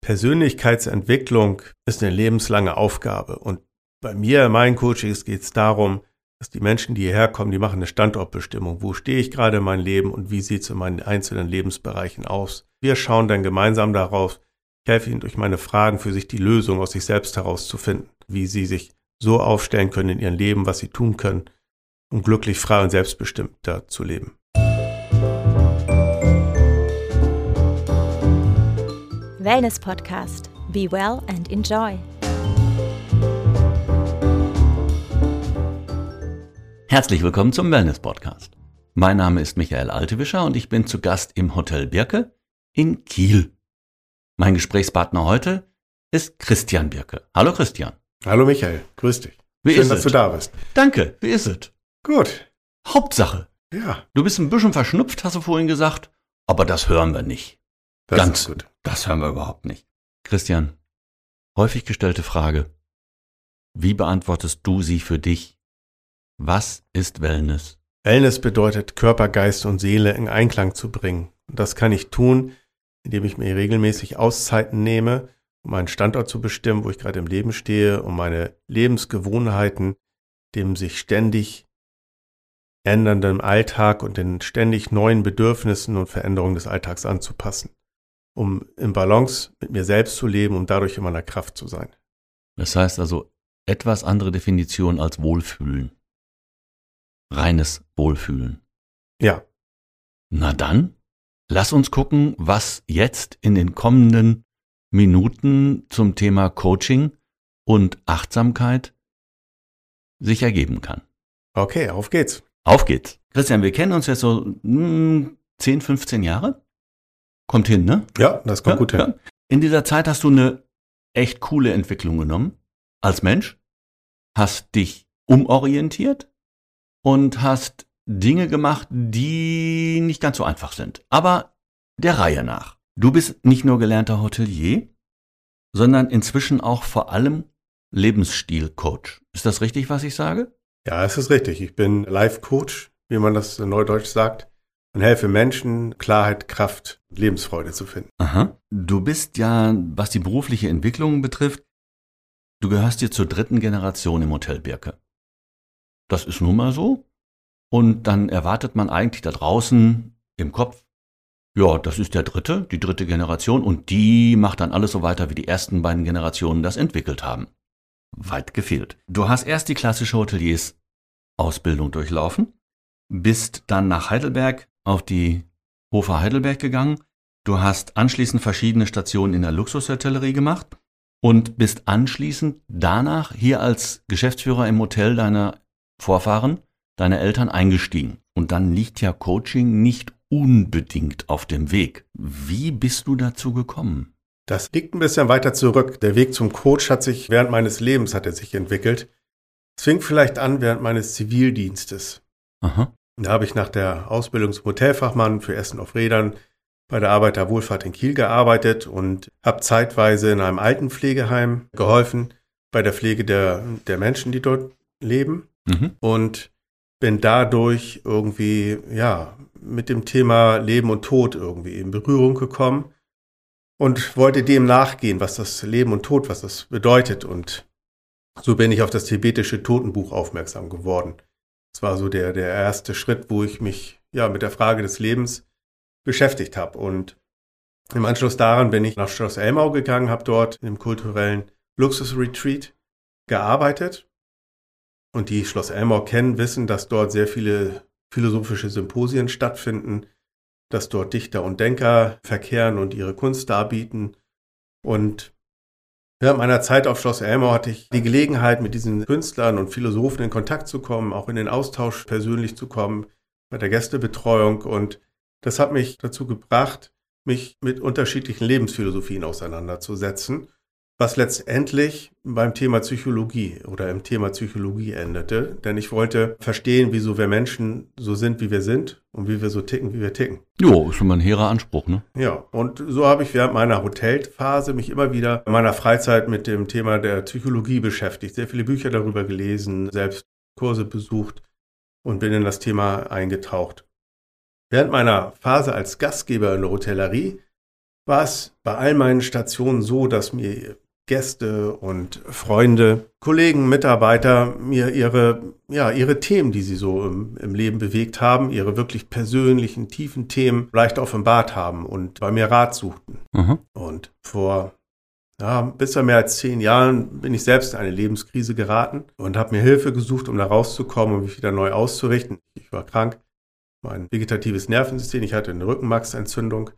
Persönlichkeitsentwicklung ist eine lebenslange Aufgabe. Und bei mir, in meinen Coachings, geht es darum, dass die Menschen, die hierher kommen, die machen eine Standortbestimmung. Wo stehe ich gerade in meinem Leben und wie sieht es in meinen einzelnen Lebensbereichen aus? Wir schauen dann gemeinsam darauf, ich helfe ihnen durch meine Fragen für sich die Lösung aus sich selbst herauszufinden, wie sie sich so aufstellen können in ihrem Leben, was sie tun können, um glücklich, frei und selbstbestimmter zu leben. Wellness Podcast. Be well and enjoy. Herzlich willkommen zum Wellness Podcast. Mein Name ist Michael Altewischer und ich bin zu Gast im Hotel Birke in Kiel. Mein Gesprächspartner heute ist Christian Birke. Hallo Christian. Hallo Michael, grüß dich. Wie Schön, ist dass es? du da bist. Danke, wie ist es? Gut. Hauptsache. Ja, Du bist ein bisschen verschnupft, hast du vorhin gesagt, aber das hören wir nicht. Das Ganz gut. Das hören wir überhaupt nicht. Christian, häufig gestellte Frage. Wie beantwortest du sie für dich? Was ist Wellness? Wellness bedeutet, Körper, Geist und Seele in Einklang zu bringen. Und das kann ich tun, indem ich mir regelmäßig Auszeiten nehme, um meinen Standort zu bestimmen, wo ich gerade im Leben stehe, um meine Lebensgewohnheiten dem sich ständig ändernden Alltag und den ständig neuen Bedürfnissen und Veränderungen des Alltags anzupassen, um im Balance mit mir selbst zu leben, um dadurch in meiner Kraft zu sein. Das heißt also etwas andere Definition als Wohlfühlen. Reines Wohlfühlen. Ja, Na dann, lass uns gucken, was jetzt in den kommenden Minuten zum Thema Coaching und Achtsamkeit sich ergeben kann. okay, auf geht's. Auf geht's. Christian, wir kennen uns jetzt so hm, 10, 15 Jahre. Kommt hin, ne? Ja, das kommt Ja, gut hin. ja. In dieser Zeit hast du eine echt coole Entwicklung genommen als Mensch, hast dich umorientiert und hast Dinge gemacht, die nicht ganz so einfach sind. Aber der Reihe nach. Du bist nicht nur gelernter Hotelier, sondern inzwischen auch vor allem Lebensstil-Coach. Ist das richtig, was ich sage? Ja, es ist richtig. Ich bin Life Coach, wie man das in Neudeutsch sagt, und helfe Menschen, Klarheit, Kraft, Lebensfreude zu finden. Aha. Du bist ja, was die berufliche Entwicklung betrifft, du gehörst hier zur dritten Generation im Hotel Birke. Das ist nun mal so. Und dann erwartet man eigentlich da draußen im Kopf, ja, das ist der dritte, die dritte Generation und die macht dann alles so weiter, wie die ersten beiden Generationen das entwickelt haben. Weit gefehlt. Du hast erst die klassische Hoteliers-Ausbildung durchlaufen, bist dann nach Heidelberg auf die Hofer Heidelberg gegangen, du hast anschließend verschiedene Stationen in der Luxushotellerie gemacht und bist anschließend danach hier als Geschäftsführer im Hotel deiner Vorfahren, deiner Eltern eingestiegen. Und dann liegt ja Coaching nicht unbedingt auf dem Weg. Wie bist du dazu gekommen? Das liegt ein bisschen weiter zurück. Der Weg zum Coach hat sich während meines Lebens hat er sich entwickelt. Es fing vielleicht an während meines Zivildienstes. Aha. Da habe ich nach der Ausbildung zum Hotelfachmann für Essen auf Rädern bei der Arbeiterwohlfahrt in Kiel gearbeitet und habe zeitweise in einem Altenpflegeheim geholfen bei der Pflege der, der Menschen, die dort leben. Mhm. und bin dadurch irgendwie, ja, mit dem Thema Leben und Tod irgendwie in Berührung gekommen und wollte dem nachgehen, was das Leben und Tod, was das bedeutet. Und so bin ich auf das tibetische Totenbuch aufmerksam geworden. Das war so der, der erste Schritt, wo ich mich, ja, mit der Frage des Lebens beschäftigt habe. Und im Anschluss daran bin ich nach Schloss Elmau gegangen, habe dort im kulturellen Luxusretreat gearbeitet und die Schloss Elmau kennen, wissen, dass dort sehr viele philosophische Symposien stattfinden, dass dort Dichter und Denker verkehren und ihre Kunst darbieten. Und während meiner Zeit auf Schloss Elmau hatte ich die Gelegenheit, mit diesen Künstlern und Philosophen in Kontakt zu kommen, auch in den Austausch persönlich zu kommen, bei der Gästebetreuung. Und das hat mich dazu gebracht, mich mit unterschiedlichen Lebensphilosophien auseinanderzusetzen was letztendlich beim Thema Psychologie oder im Thema Psychologie endete. Denn ich wollte verstehen, wieso wir Menschen so sind, wie wir sind und wie wir so ticken, wie wir ticken. Jo, ist schon mal ein hehrer Anspruch, ne? Ja, und so habe ich während meiner Hotelphase mich immer wieder in meiner Freizeit mit dem Thema der Psychologie beschäftigt, sehr viele Bücher darüber gelesen, selbst Kurse besucht und bin in das Thema eingetaucht. Während meiner Phase als Gastgeber in der Hotellerie war es bei all meinen Stationen so, dass mir Gäste und Freunde, Kollegen, Mitarbeiter mir ihre, ja, ihre Themen, die sie so im, im, Leben bewegt haben, ihre wirklich persönlichen, tiefen Themen leicht offenbart haben und bei mir Rat suchten. Mhm. Und vor ja, bis zu mehr als zehn Jahren bin ich selbst in eine Lebenskrise geraten und habe mir Hilfe gesucht, um da rauszukommen und mich wieder neu auszurichten. Ich war krank, mein vegetatives Nervensystem, ich hatte eine Rückenmarksentzündung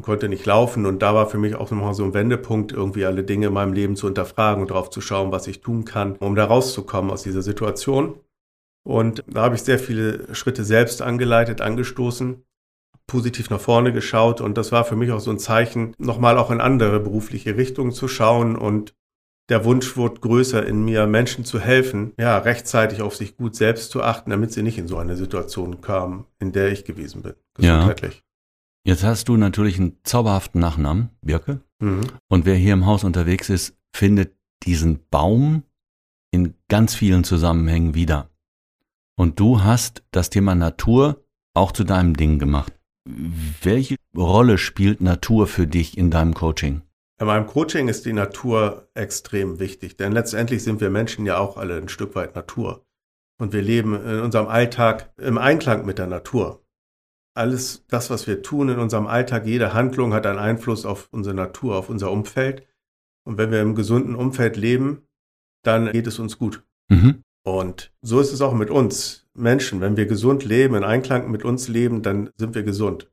und konnte nicht laufen. Und da war für mich auch nochmal so ein Wendepunkt, irgendwie alle Dinge in meinem Leben zu hinterfragen und drauf zu schauen, was ich tun kann, um da rauszukommen aus dieser Situation. Und da habe ich sehr viele Schritte selbst angeleitet, angestoßen positiv nach vorne geschaut und das war für mich auch so ein Zeichen, nochmal auch in andere berufliche Richtungen zu schauen und der Wunsch wurde größer in mir, Menschen zu helfen, ja, rechtzeitig auf sich gut selbst zu achten, damit sie nicht in so eine Situation kamen, in der ich gewesen bin. Gesundheitlich. Ja. Jetzt hast du natürlich einen zauberhaften Nachnamen, Birke. Mhm. Und wer hier im Haus unterwegs ist, findet diesen Baum in ganz vielen Zusammenhängen wieder. Und du hast das Thema Natur auch zu deinem Ding gemacht. Welche Rolle spielt Natur für dich in deinem Coaching? In meinem Coaching ist die Natur extrem wichtig, denn letztendlich sind wir Menschen ja auch alle ein Stück weit Natur. Und wir leben in unserem Alltag im Einklang mit der Natur. Alles das, was wir tun in unserem Alltag, jede Handlung hat einen Einfluss auf unsere Natur, auf unser Umfeld. Und wenn wir im gesunden Umfeld leben, dann geht es uns gut. Mhm. Und so ist es auch mit uns Menschen. Wenn wir gesund leben, in Einklang mit uns leben, dann sind wir gesund.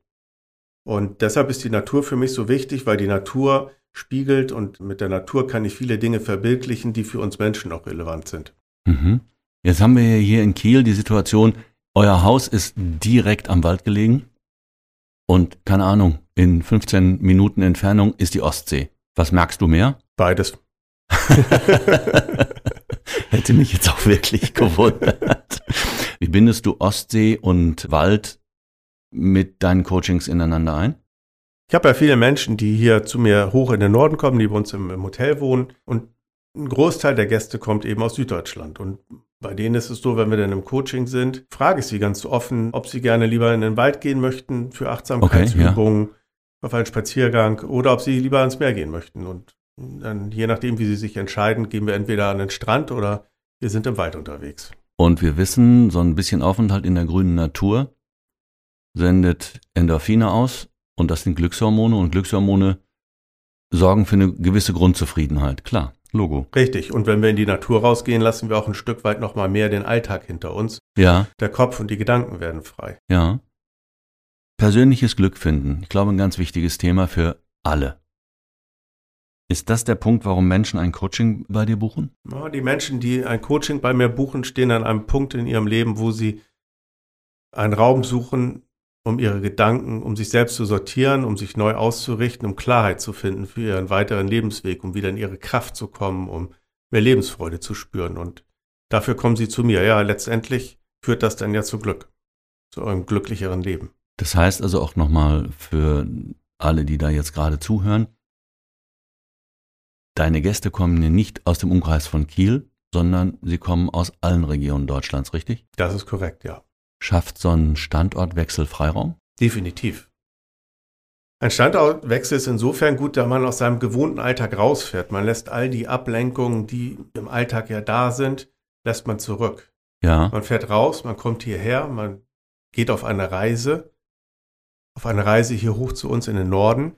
Und deshalb ist die Natur für mich so wichtig, weil die Natur spiegelt und mit der Natur kann ich viele Dinge verbildlichen, die für uns Menschen auch relevant sind. Mhm. Jetzt haben wir hier in Kiel die Situation, euer Haus ist direkt am Wald gelegen und keine Ahnung, in 15 Minuten Entfernung ist die Ostsee. Was merkst du mehr? Beides. Hätte mich jetzt auch wirklich gewundert. Wie bindest du Ostsee und Wald mit deinen Coachings ineinander ein? Ich habe ja viele Menschen, die hier zu mir hoch in den Norden kommen, die bei uns im, im Hotel wohnen. Und ein Großteil der Gäste kommt eben aus Süddeutschland. Und bei denen ist es so, wenn wir dann im Coaching sind, frage ich sie ganz offen, ob sie gerne lieber in den Wald gehen möchten für Achtsamkeitsübungen, okay, ja. auf einen Spaziergang oder ob sie lieber ans Meer gehen möchten. Und dann, je nachdem, wie sie sich entscheiden, gehen wir entweder an den Strand oder wir sind im Wald unterwegs. Und wir wissen, so ein bisschen Aufenthalt in der grünen Natur sendet Endorphine aus und das sind Glückshormone und Glückshormone sorgen für eine gewisse Grundzufriedenheit. Klar, Logo. Richtig. Und wenn wir in die Natur rausgehen, lassen wir auch ein Stück weit nochmal mehr den Alltag hinter uns. Ja. Der Kopf und die Gedanken werden frei. Ja. Persönliches Glück finden. Ich glaube, ein ganz wichtiges Thema für alle. Ist das der Punkt, warum Menschen ein Coaching bei dir buchen? Ja, die Menschen, die ein Coaching bei mir buchen, stehen an einem Punkt in ihrem Leben, wo sie einen Raum suchen, um ihre Gedanken, um sich selbst zu sortieren, um sich neu auszurichten, um Klarheit zu finden für ihren weiteren Lebensweg, um wieder in ihre Kraft zu kommen, um mehr Lebensfreude zu spüren. Und dafür kommen sie zu mir. Ja, letztendlich führt das dann ja zu Glück, zu einem glücklicheren Leben. Das heißt also auch nochmal für alle, die da jetzt gerade zuhören, Deine Gäste kommen nicht aus dem Umkreis von Kiel, sondern sie kommen aus allen Regionen Deutschlands, richtig? Das ist korrekt, ja. Schafft so ein Standortwechsel Freiraum? Definitiv. Ein Standortwechsel ist insofern gut, da man aus seinem gewohnten Alltag rausfährt. Man lässt all die Ablenkungen, die im Alltag ja da sind, lässt man zurück. Ja. Man fährt raus, man kommt hierher, man geht auf eine Reise, auf eine Reise hier hoch zu uns in den Norden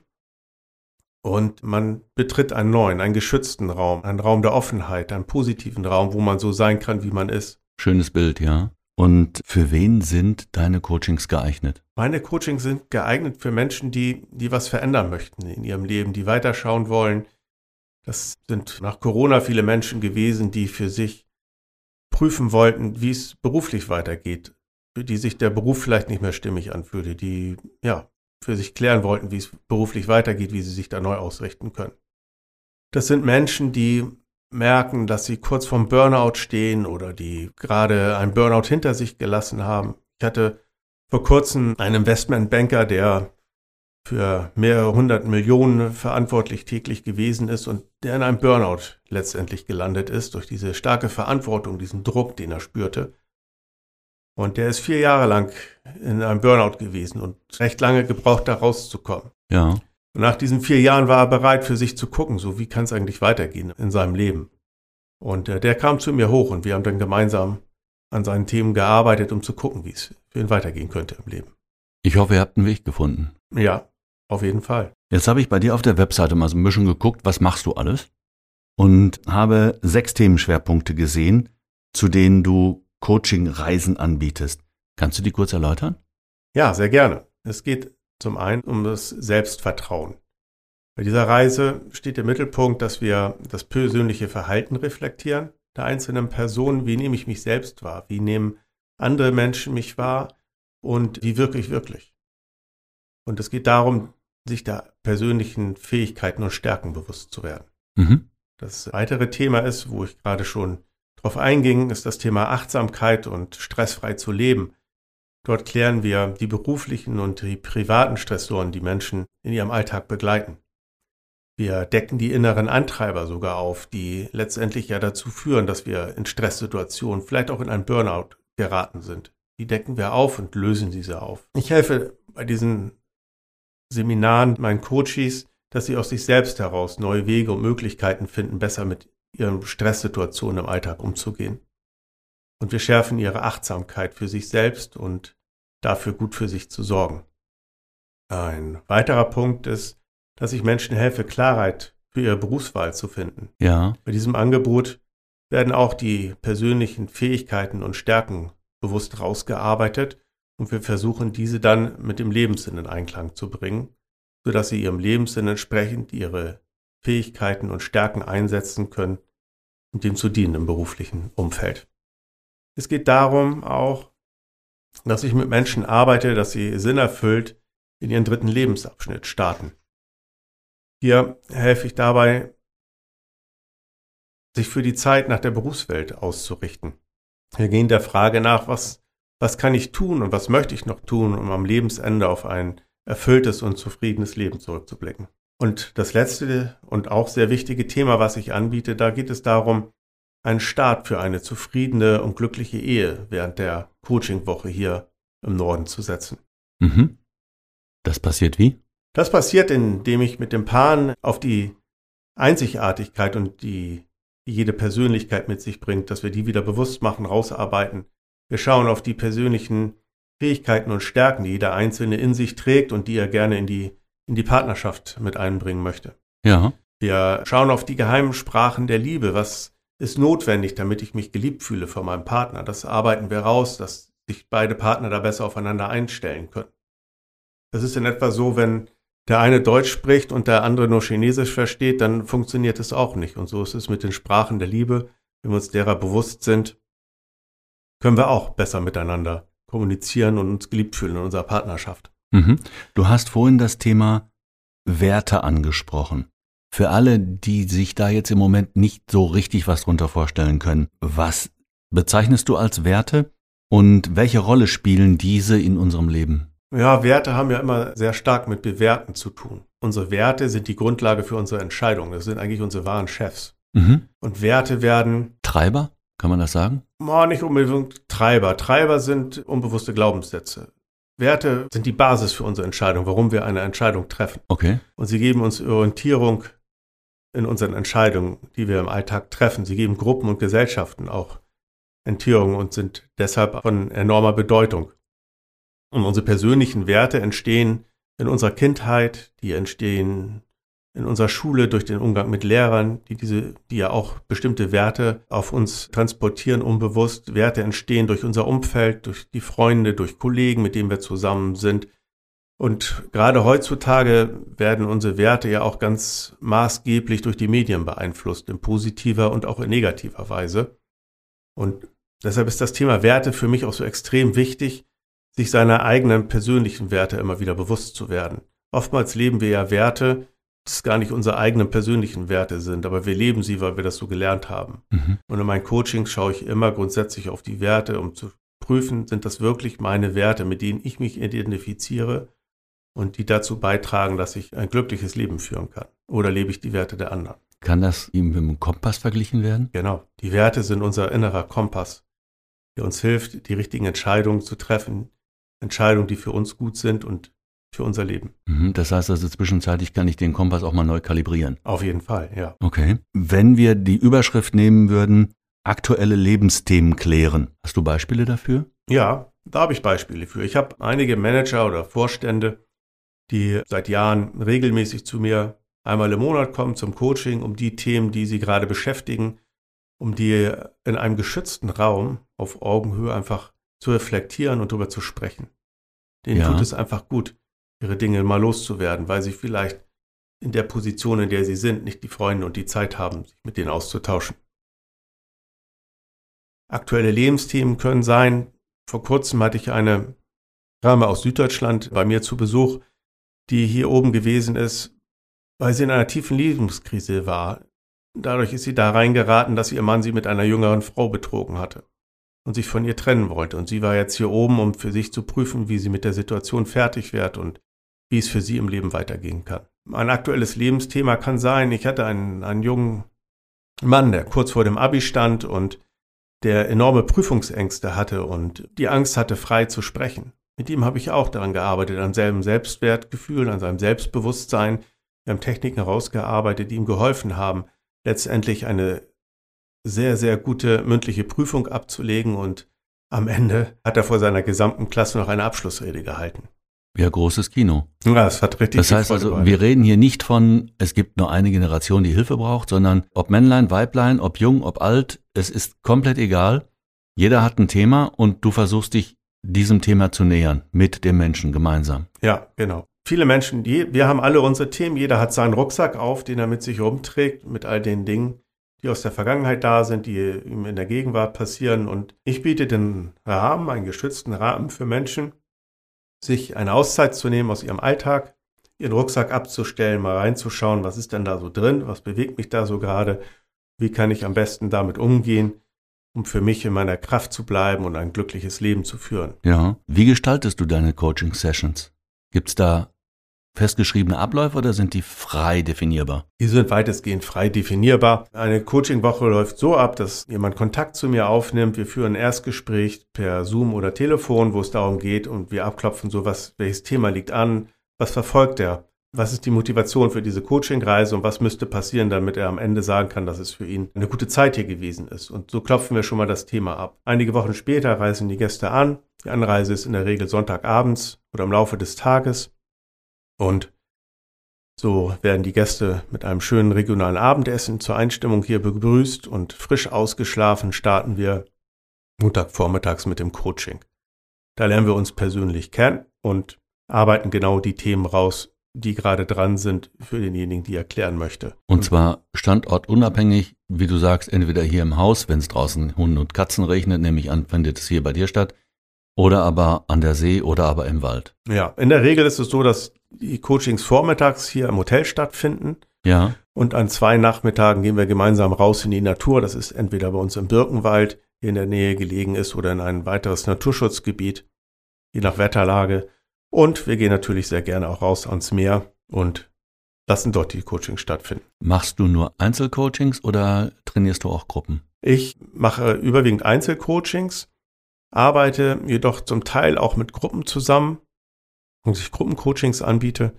und man betritt einen neuen, einen geschützten Raum, einen Raum der Offenheit, einen positiven Raum, wo man so sein kann, wie man ist. Schönes Bild, ja. Und für wen sind deine Coachings geeignet? Meine Coachings sind geeignet für Menschen, die, die was verändern möchten in ihrem Leben, die weiterschauen wollen. Das sind nach Corona viele Menschen gewesen, die für sich prüfen wollten, wie es beruflich weitergeht, für die sich der Beruf vielleicht nicht mehr stimmig anfühlte, die ja für sich klären wollten, wie es beruflich weitergeht, wie sie sich da neu ausrichten können. Das sind Menschen, die merken, dass sie kurz vorm Burnout stehen oder die gerade ein Burnout hinter sich gelassen haben. Ich hatte vor kurzem einen Investmentbanker, der für mehrere hundert Millionen verantwortlich täglich gewesen ist und der in einem Burnout letztendlich gelandet ist durch diese starke Verantwortung, diesen Druck, den er spürte. Und der ist vier Jahre lang in einem Burnout gewesen und recht lange gebraucht, da rauszukommen. Ja. Und nach diesen vier Jahren war er bereit, für sich zu gucken, so wie kann es eigentlich weitergehen in seinem Leben. Und äh, der kam zu mir hoch und wir haben dann gemeinsam an seinen Themen gearbeitet, um zu gucken, wie es für ihn weitergehen könnte im Leben. Ich hoffe, ihr habt einen Weg gefunden. Ja, auf jeden Fall. Jetzt habe ich bei dir auf der Webseite mal so ein bisschen geguckt, was machst du alles? Und habe sechs Themenschwerpunkte gesehen, zu denen du Coaching-Reisen anbietest. Kannst du die kurz erläutern? Ja, sehr gerne. Es geht zum einen um das Selbstvertrauen. Bei dieser Reise steht im Mittelpunkt, dass wir das persönliche Verhalten reflektieren der einzelnen Person. Wie nehme ich mich selbst wahr? Wie nehmen andere Menschen mich wahr? Und wie wirke ich wirklich? Und es geht darum, sich der persönlichen Fähigkeiten und Stärken bewusst zu werden. Mhm. Das weitere Thema ist, wo ich gerade schon drauf einging, ist das Thema Achtsamkeit und stressfrei zu leben. Dort klären wir die beruflichen und die privaten Stressoren, die Menschen in ihrem Alltag begleiten. Wir decken die inneren Antreiber sogar auf, die letztendlich ja dazu führen, dass wir in Stresssituationen, vielleicht auch in einen Burnout geraten sind. Die decken wir auf und lösen diese auf. Ich helfe bei diesen Seminaren meinen Coaches, dass sie aus sich selbst heraus neue Wege und Möglichkeiten finden, besser mit ihren Stresssituationen im Alltag umzugehen. Und wir schärfen ihre Achtsamkeit für sich selbst und dafür gut für sich zu sorgen. Ein weiterer Punkt ist, dass ich Menschen helfe, Klarheit für ihre Berufswahl zu finden. Ja. Bei diesem Angebot werden auch die persönlichen Fähigkeiten und Stärken bewusst rausgearbeitet und wir versuchen diese dann mit dem Lebenssinn in Einklang zu bringen, sodass sie ihrem Lebenssinn entsprechend ihre Fähigkeiten und Stärken einsetzen können, um dem zu dienen im beruflichen Umfeld. Es geht darum auch, dass ich mit Menschen arbeite, dass sie sinnerfüllt in ihren dritten Lebensabschnitt starten. Hier helfe ich dabei, sich für die Zeit nach der Berufswelt auszurichten. Wir gehen der Frage nach, was, was kann ich tun und was möchte ich noch tun, um am Lebensende auf ein erfülltes und zufriedenes Leben zurückzublicken. Und das letzte und auch sehr wichtige Thema, was ich anbiete, da geht es darum, einen Start für eine zufriedene und glückliche Ehe während der Coachingwoche hier im Norden zu setzen. Mhm. Das passiert wie? Das passiert, indem ich mit dem Paaren auf die Einzigartigkeit und die, die jede Persönlichkeit mit sich bringt, dass wir die wieder bewusst machen, rausarbeiten. Wir schauen auf die persönlichen Fähigkeiten und Stärken, die jeder Einzelne in sich trägt und die er gerne in die, in die Partnerschaft mit einbringen möchte. Ja. Wir schauen auf die geheimen Sprachen der Liebe. Was ist notwendig, damit ich mich geliebt fühle von meinem Partner? Das arbeiten wir raus, dass sich beide Partner da besser aufeinander einstellen können. Das ist in etwa so, wenn der eine Deutsch spricht und der andere nur Chinesisch versteht, dann funktioniert es auch nicht. Und so ist es mit den Sprachen der Liebe. Wenn wir uns derer bewusst sind, können wir auch besser miteinander kommunizieren und uns geliebt fühlen in unserer Partnerschaft. Mhm. Du hast vorhin das Thema Werte angesprochen. Für alle, die sich da jetzt im Moment nicht so richtig was drunter vorstellen können, was bezeichnest du als Werte und welche Rolle spielen diese in unserem Leben? Ja, Werte haben ja immer sehr stark mit Bewerten zu tun. Unsere Werte sind die Grundlage für unsere Entscheidungen. Das sind eigentlich unsere wahren Chefs. Mhm. Und Werte werden. Treiber? Kann man das sagen? Oh, nicht unbedingt Treiber. Treiber sind unbewusste Glaubenssätze. Werte sind die Basis für unsere Entscheidung, warum wir eine Entscheidung treffen. Okay. Und sie geben uns Orientierung in unseren Entscheidungen, die wir im Alltag treffen. Sie geben Gruppen und Gesellschaften auch Orientierung und sind deshalb von enormer Bedeutung. Und unsere persönlichen Werte entstehen in unserer Kindheit, die entstehen in unserer Schule durch den Umgang mit Lehrern, die diese, die ja auch bestimmte Werte auf uns transportieren, unbewusst. Werte entstehen durch unser Umfeld, durch die Freunde, durch Kollegen, mit denen wir zusammen sind. Und gerade heutzutage werden unsere Werte ja auch ganz maßgeblich durch die Medien beeinflusst, in positiver und auch in negativer Weise. Und deshalb ist das Thema Werte für mich auch so extrem wichtig, sich seiner eigenen persönlichen Werte immer wieder bewusst zu werden. Oftmals leben wir ja Werte, die gar nicht unsere eigenen persönlichen Werte sind, aber wir leben sie, weil wir das so gelernt haben. Mhm. Und in meinen Coachings schaue ich immer grundsätzlich auf die Werte, um zu prüfen, sind das wirklich meine Werte, mit denen ich mich identifiziere und die dazu beitragen, dass ich ein glückliches Leben führen kann. Oder lebe ich die Werte der anderen? Kann das ihm mit dem Kompass verglichen werden? Genau. Die Werte sind unser innerer Kompass, der uns hilft, die richtigen Entscheidungen zu treffen, Entscheidungen, die für uns gut sind und für unser Leben. Mhm, das heißt also, zwischenzeitlich kann ich den Kompass auch mal neu kalibrieren. Auf jeden Fall, ja. Okay. Wenn wir die Überschrift nehmen würden, aktuelle Lebensthemen klären, hast du Beispiele dafür? Ja, da habe ich Beispiele für. Ich habe einige Manager oder Vorstände, die seit Jahren regelmäßig zu mir einmal im Monat kommen zum Coaching, um die Themen, die sie gerade beschäftigen, um die in einem geschützten Raum auf Augenhöhe einfach zu reflektieren und darüber zu sprechen. Denen Ja. tut es einfach gut, ihre Dinge mal loszuwerden, weil sie vielleicht in der Position, in der sie sind, nicht die Freunde und die Zeit haben, sich mit denen auszutauschen. Aktuelle Lebensthemen können sein, vor kurzem hatte ich eine Dame aus Süddeutschland bei mir zu Besuch, die hier oben gewesen ist, weil sie in einer tiefen Lebenskrise war. Dadurch ist sie da reingeraten, dass ihr Mann sie mit einer jüngeren Frau betrogen hatte und sich von ihr trennen wollte. Und sie war jetzt hier oben, um für sich zu prüfen, wie sie mit der Situation fertig wird und wie es für sie im Leben weitergehen kann. Ein aktuelles Lebensthema kann sein, ich hatte einen, einen jungen Mann, der kurz vor dem Abi stand und der enorme Prüfungsängste hatte und die Angst hatte, frei zu sprechen. Mit ihm habe ich auch daran gearbeitet, an seinem Selbstwertgefühl, an seinem Selbstbewusstsein. Wir haben Techniken herausgearbeitet, die ihm geholfen haben, letztendlich eine sehr, sehr gute mündliche Prüfung abzulegen und am Ende hat er vor seiner gesamten Klasse noch eine Abschlussrede gehalten. Ja, großes Kino. Ja, es hat richtig Das heißt Freude also, wir reden hier nicht von, es gibt nur eine Generation, die Hilfe braucht, sondern ob Männlein, Weiblein, ob jung, ob alt, es ist komplett egal. Jeder hat ein Thema und du versuchst dich diesem Thema zu nähern, mit dem Menschen gemeinsam. Ja, genau. Viele Menschen, die, wir haben alle unsere Themen, jeder hat seinen Rucksack auf, den er mit sich rumträgt, mit all den Dingen, die aus der Vergangenheit da sind, die ihm in der Gegenwart passieren. Und ich biete den Rahmen, einen geschützten Rahmen für Menschen, sich eine Auszeit zu nehmen aus ihrem Alltag, ihren Rucksack abzustellen, mal reinzuschauen, was ist denn da so drin, was bewegt mich da so gerade, wie kann ich am besten damit umgehen, um für mich in meiner Kraft zu bleiben und ein glückliches Leben zu führen. Ja. Wie gestaltest du deine Coaching-Sessions? Gibt's da festgeschriebene Abläufe oder sind die frei definierbar? Die sind weitestgehend frei definierbar. Eine Coachingwoche läuft so ab, dass jemand Kontakt zu mir aufnimmt. Wir führen ein Erstgespräch per Zoom oder Telefon, wo es darum geht und wir abklopfen so, was, welches Thema liegt an, was verfolgt er, was ist die Motivation für diese Coachingreise und was müsste passieren, damit er am Ende sagen kann, dass es für ihn eine gute Zeit hier gewesen ist. Und so klopfen wir schon mal das Thema ab. Einige Wochen später reisen die Gäste an. Die Anreise ist in der Regel Sonntagabends oder im Laufe des Tages. Und so werden die Gäste mit einem schönen regionalen Abendessen zur Einstimmung hier begrüßt und frisch ausgeschlafen starten wir Montagvormittags mit dem Coaching. Da lernen wir uns persönlich kennen und arbeiten genau die Themen raus, die gerade dran sind für denjenigen, die erklären möchte. Und zwar standortunabhängig, wie du sagst, entweder hier im Haus, wenn es draußen Hunde und Katzen regnet, nehme ich an, findet es hier bei dir statt, oder aber an der See oder aber im Wald. Ja, in der Regel ist es so, dass die Coachings vormittags hier im Hotel stattfinden. Ja, Und an zwei Nachmittagen gehen wir gemeinsam raus in die Natur. Das ist entweder bei uns im Birkenwald, hier in der Nähe gelegen ist, oder in ein weiteres Naturschutzgebiet, je nach Wetterlage. Und wir gehen natürlich sehr gerne auch raus ans Meer und lassen dort die Coachings stattfinden. machst du nur Einzelcoachings oder trainierst du auch Gruppen? Ich mache überwiegend Einzelcoachings, arbeite jedoch zum Teil auch mit Gruppen zusammen und ich Gruppencoachings anbiete,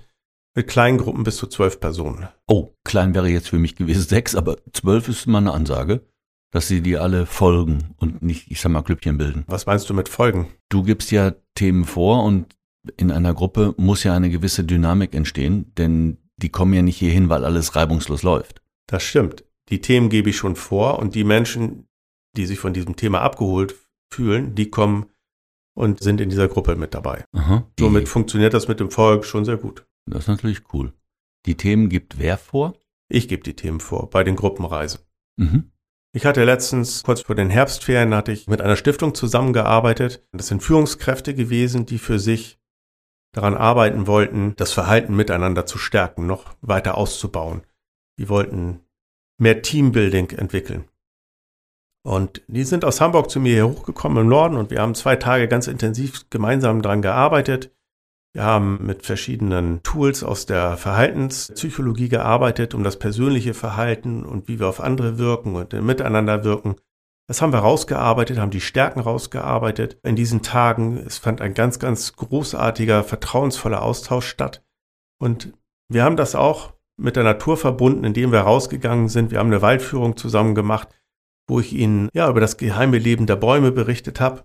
mit kleinen Gruppen bis zu zwölf Personen. Oh, klein wäre jetzt für mich gewesen sechs, aber zwölf ist mal eine Ansage, dass sie dir alle folgen und nicht, ich sag mal, Klüppchen bilden. Was meinst du mit Folgen? Du gibst ja Themen vor und in einer Gruppe muss ja eine gewisse Dynamik entstehen, denn die kommen ja nicht hierhin, weil alles reibungslos läuft. Das stimmt. Die Themen gebe ich schon vor und die Menschen, die sich von diesem Thema abgeholt fühlen, die kommen und sind in dieser Gruppe mit dabei. Aha. Somit funktioniert das mit dem Volk schon sehr gut. Das ist natürlich cool. Die Themen gibt wer vor? Ich gebe die Themen vor bei den Gruppenreisen. Mhm. Ich hatte letztens, kurz vor den Herbstferien, hatte ich mit einer Stiftung zusammengearbeitet. Das sind Führungskräfte gewesen, die für sich daran arbeiten wollten, das Verhalten miteinander zu stärken, noch weiter auszubauen. Die wollten mehr Teambuilding entwickeln. Und die sind aus Hamburg zu mir hier hochgekommen im Norden und wir haben zwei Tage ganz intensiv gemeinsam daran gearbeitet. Wir haben mit verschiedenen Tools aus der Verhaltenspsychologie gearbeitet, um das persönliche Verhalten und wie wir auf andere wirken und Miteinander wirken Das haben wir rausgearbeitet, haben die Stärken rausgearbeitet in diesen Tagen. Es fand ein ganz, ganz großartiger, vertrauensvoller Austausch statt. Und wir haben das auch mit der Natur verbunden, indem wir rausgegangen sind. Wir haben eine Waldführung zusammen gemacht, wo ich Ihnen ja über das geheime Leben der Bäume berichtet habe.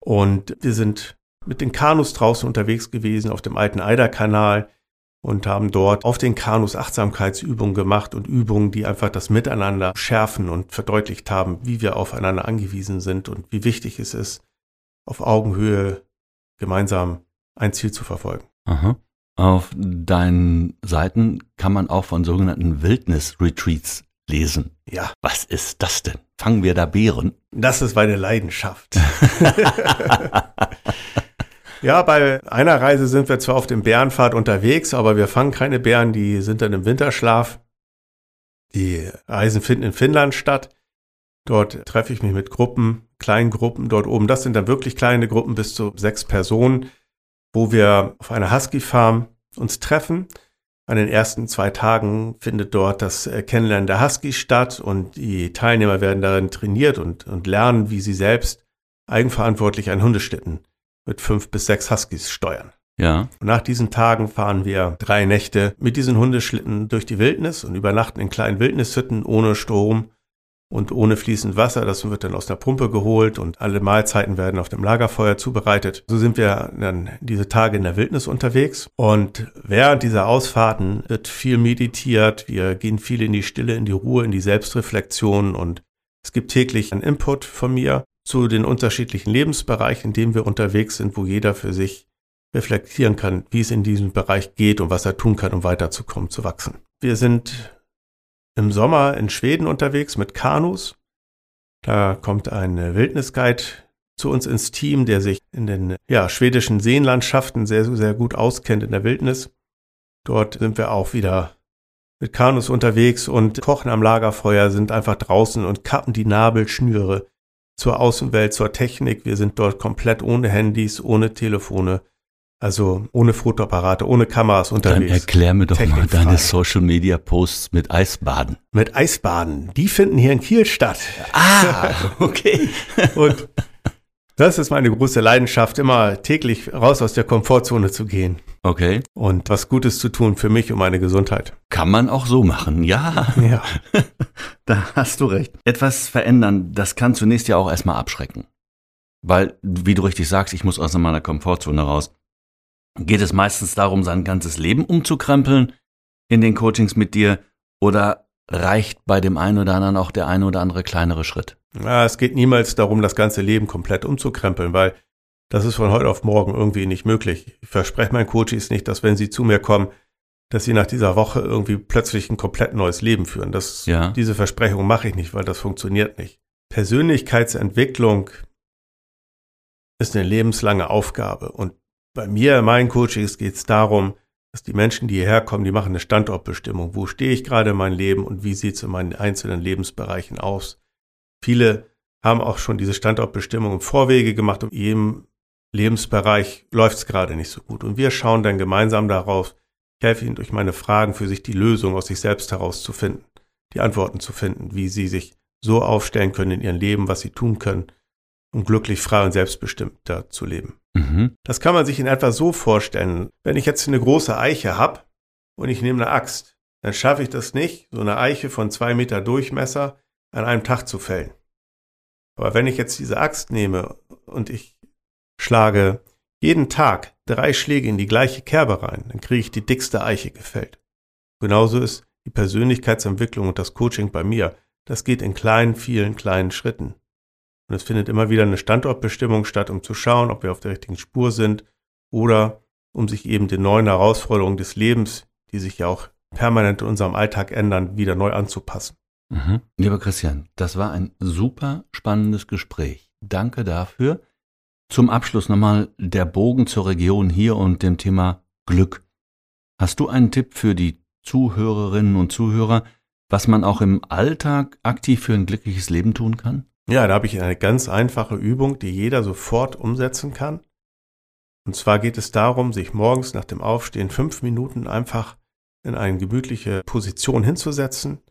Und wir sind mit den Kanus draußen unterwegs gewesen auf dem alten Eiderkanal und haben dort auf den Kanus Achtsamkeitsübungen gemacht und Übungen, die einfach das Miteinander schärfen und verdeutlicht haben, wie wir aufeinander angewiesen sind und wie wichtig es ist, auf Augenhöhe gemeinsam ein Ziel zu verfolgen. Aha. Auf deinen Seiten kann man auch von sogenannten Wildnis-Retreats lesen. Ja. Was ist das denn? Fangen wir da Beeren? Das ist meine Leidenschaft. ja, bei einer Reise sind wir zwar auf dem Bärenpfad unterwegs, aber wir fangen keine Bären, die sind dann im Winterschlaf. Die Reisen finden in Finnland statt. Dort treffe ich mich mit Gruppen, kleinen Gruppen dort oben. Das sind dann wirklich kleine Gruppen bis zu sechs Personen, wo wir auf einer Husky-Farm uns treffen. An den ersten zwei Tagen findet dort das Kennenlernen der Huskies statt und die Teilnehmer werden darin trainiert und, und lernen, wie sie selbst eigenverantwortlich einen Hundeschlitten mit fünf bis sechs Huskies steuern. Ja. Und nach diesen Tagen fahren wir drei Nächte mit diesen Hundeschlitten durch die Wildnis und übernachten in kleinen Wildnishütten ohne Strom und ohne fließend Wasser. Das wird dann aus der Pumpe geholt und alle Mahlzeiten werden auf dem Lagerfeuer zubereitet. So sind wir dann diese Tage in der Wildnis unterwegs. Und während dieser Ausfahrten wird viel meditiert. Wir gehen viel in die Stille, in die Ruhe, in die Selbstreflexion und es gibt täglich einen Input von mir zu den unterschiedlichen Lebensbereichen, in denen wir unterwegs sind, wo jeder für sich reflektieren kann, wie es in diesem Bereich geht und was er tun kann, um weiterzukommen, zu wachsen. Wir sind im Sommer in Schweden unterwegs mit Kanus. Da kommt ein Wildnisguide zu uns ins Team, der sich in den ja, schwedischen Seenlandschaften sehr, sehr gut auskennt in der Wildnis. Dort sind wir auch wieder mit Kanus unterwegs und kochen am Lagerfeuer, sind einfach draußen und kappen die Nabelschnüre zur Außenwelt, zur Technik. Wir sind dort komplett ohne Handys, ohne Telefone, also ohne Fotoapparate, ohne Kameras unterwegs. Dann erklär mir doch mal deine Social Media Posts mit Eisbaden. Mit Eisbaden. Die finden hier in Kiel statt. Ah, okay. Und das ist meine große Leidenschaft, immer täglich raus aus der Komfortzone zu gehen Okay. und was Gutes zu tun für mich und meine Gesundheit. Kann man auch so machen, ja. Ja. Da hast du recht. Etwas verändern, das kann zunächst ja auch erstmal abschrecken. Weil, wie du richtig sagst, ich muss aus meiner Komfortzone raus. Geht es meistens darum, sein ganzes Leben umzukrempeln in den Coachings mit dir oder reicht bei dem einen oder anderen auch der eine oder andere kleinere Schritt? Ja. Es geht niemals darum, das ganze Leben komplett umzukrempeln, weil das ist von heute auf morgen irgendwie nicht möglich. Ich verspreche meinen Coaches nicht, dass wenn sie zu mir kommen, dass sie nach dieser Woche irgendwie plötzlich ein komplett neues Leben führen. Das, Ja. Diese Versprechung mache ich nicht, weil das funktioniert nicht. Persönlichkeitsentwicklung ist eine lebenslange Aufgabe. Und bei mir, in meinen Coachings, geht es darum, dass die Menschen, die hierher kommen, die machen eine Standortbestimmung. Wo stehe ich gerade in meinem Leben und wie sieht es in meinen einzelnen Lebensbereichen aus? Viele haben auch schon diese Standortbestimmung im Vorwege gemacht und in jedem Lebensbereich läuft es gerade nicht so gut. Und wir schauen dann gemeinsam darauf, ich helfe ihnen durch meine Fragen für sich die Lösung aus sich selbst herauszufinden, die Antworten zu finden, wie sie sich so aufstellen können in ihrem Leben, was sie tun können, um glücklich, frei und selbstbestimmter zu leben. Mhm. Das kann man sich in etwa so vorstellen. Wenn ich jetzt eine große Eiche habe und ich nehme eine Axt, dann schaffe ich das nicht, so eine Eiche von zwei Meter Durchmesser an einem Tag zu fällen. Aber wenn ich jetzt diese Axt nehme und ich schlage jeden Tag drei Schläge in die gleiche Kerbe rein, dann kriege ich die dickste Eiche gefällt. Genauso ist die Persönlichkeitsentwicklung und das Coaching bei mir. Das geht in kleinen, vielen kleinen Schritten. Und es findet immer wieder eine Standortbestimmung statt, um zu schauen, ob wir auf der richtigen Spur sind oder um sich eben den neuen Herausforderungen des Lebens, die sich ja auch permanent in unserem Alltag ändern, wieder neu anzupassen. Mhm. Lieber Christian, das war ein super spannendes Gespräch. Danke dafür. Zum Abschluss nochmal der Bogen zur Region hier und dem Thema Glück. Hast du einen Tipp für die Zuhörerinnen und Zuhörer, was man auch im Alltag aktiv für ein glückliches Leben tun kann? Ja, da habe ich eine ganz einfache Übung, die jeder sofort umsetzen kann. Und zwar geht es darum, sich morgens nach dem Aufstehen fünf Minuten einfach in eine gemütliche Position hinzusetzen,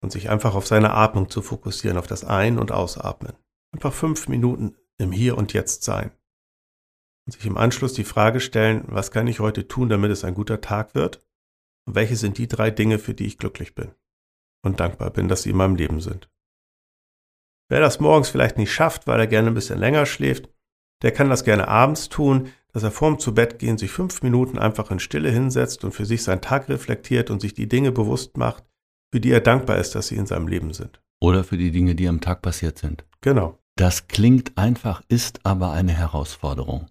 und sich einfach auf seine Atmung zu fokussieren, auf das Ein- und Ausatmen. Einfach fünf Minuten im Hier und Jetzt sein. Und sich im Anschluss die Frage stellen, was kann ich heute tun, damit es ein guter Tag wird? Und welche sind die drei Dinge, für die ich glücklich bin und dankbar bin, dass sie in meinem Leben sind? Wer das morgens vielleicht nicht schafft, weil er gerne ein bisschen länger schläft, der kann das gerne abends tun, dass er vorm zu Bett gehen sich fünf Minuten einfach in Stille hinsetzt und für sich seinen Tag reflektiert und sich die Dinge bewusst macht, für die er dankbar ist, dass sie in seinem Leben sind. Oder für die Dinge, die am Tag passiert sind. Genau. Das klingt einfach, ist aber eine Herausforderung.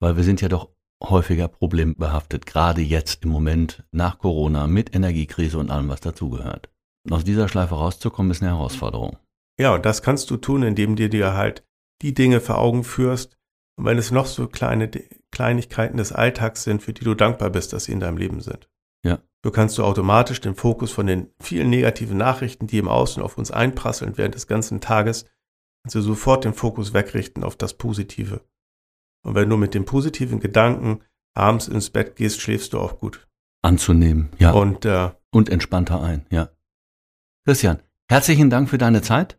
Weil wir sind ja doch häufiger problembehaftet, gerade jetzt im Moment nach Corona mit Energiekrise und allem, was dazugehört. Aus dieser Schleife rauszukommen, ist eine Herausforderung. Ja, und das kannst du tun, indem du dir halt die Dinge vor Augen führst. Und wenn es noch so kleine Kleinigkeiten des Alltags sind, für die du dankbar bist, dass sie in deinem Leben sind. So kannst du automatisch den Fokus von den vielen negativen Nachrichten, die im Außen auf uns einprasseln während des ganzen Tages, kannst du sofort den Fokus wegrichten auf das Positive. Und wenn du mit dem positiven Gedanken abends ins Bett gehst, schläfst du auch gut. Anzunehmen, ja. Und, äh, und entspannter ein, ja. Christian, herzlichen Dank für deine Zeit.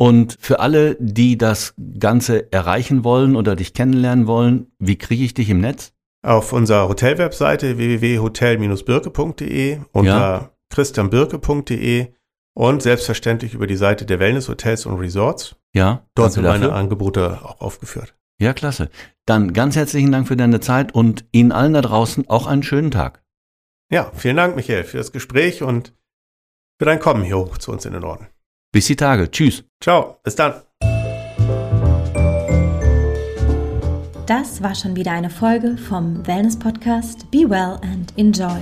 Und für alle, die das Ganze erreichen wollen oder dich kennenlernen wollen, wie kriege ich dich im Netz? Auf unserer Hotelwebseite www.hotel-birke.de unter ja. christianbirke.de und selbstverständlich über die Seite der Wellness Hotels und Resorts. Ja, dort sind meine Angebote auch aufgeführt. Ja, klasse. Dann ganz herzlichen Dank für deine Zeit und Ihnen allen da draußen auch einen schönen Tag. Ja, vielen Dank, Michael, für das Gespräch und für dein Kommen hier hoch zu uns in den Norden. Bis die Tage. Tschüss. Ciao. Bis dann. Das war schon wieder eine Folge vom Wellness Podcast Be Well and Enjoy.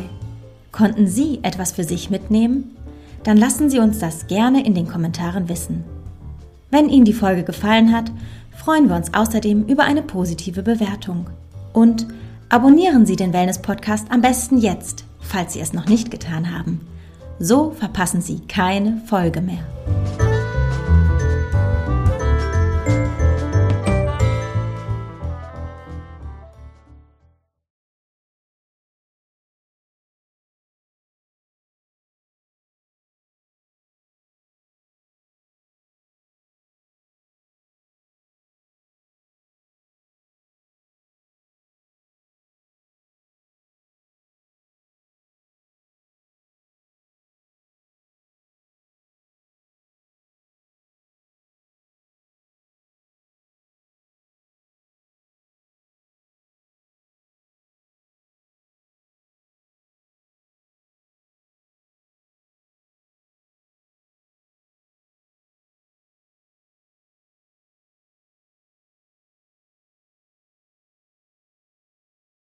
Konnten Sie etwas für sich mitnehmen? Dann lassen Sie uns das gerne in den Kommentaren wissen. Wenn Ihnen die Folge gefallen hat, freuen wir uns außerdem über eine positive Bewertung. Und abonnieren Sie den Wellness Podcast am besten jetzt, falls Sie es noch nicht getan haben. So verpassen Sie keine Folge mehr.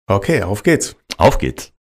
Okay, auf geht's. Auf geht's.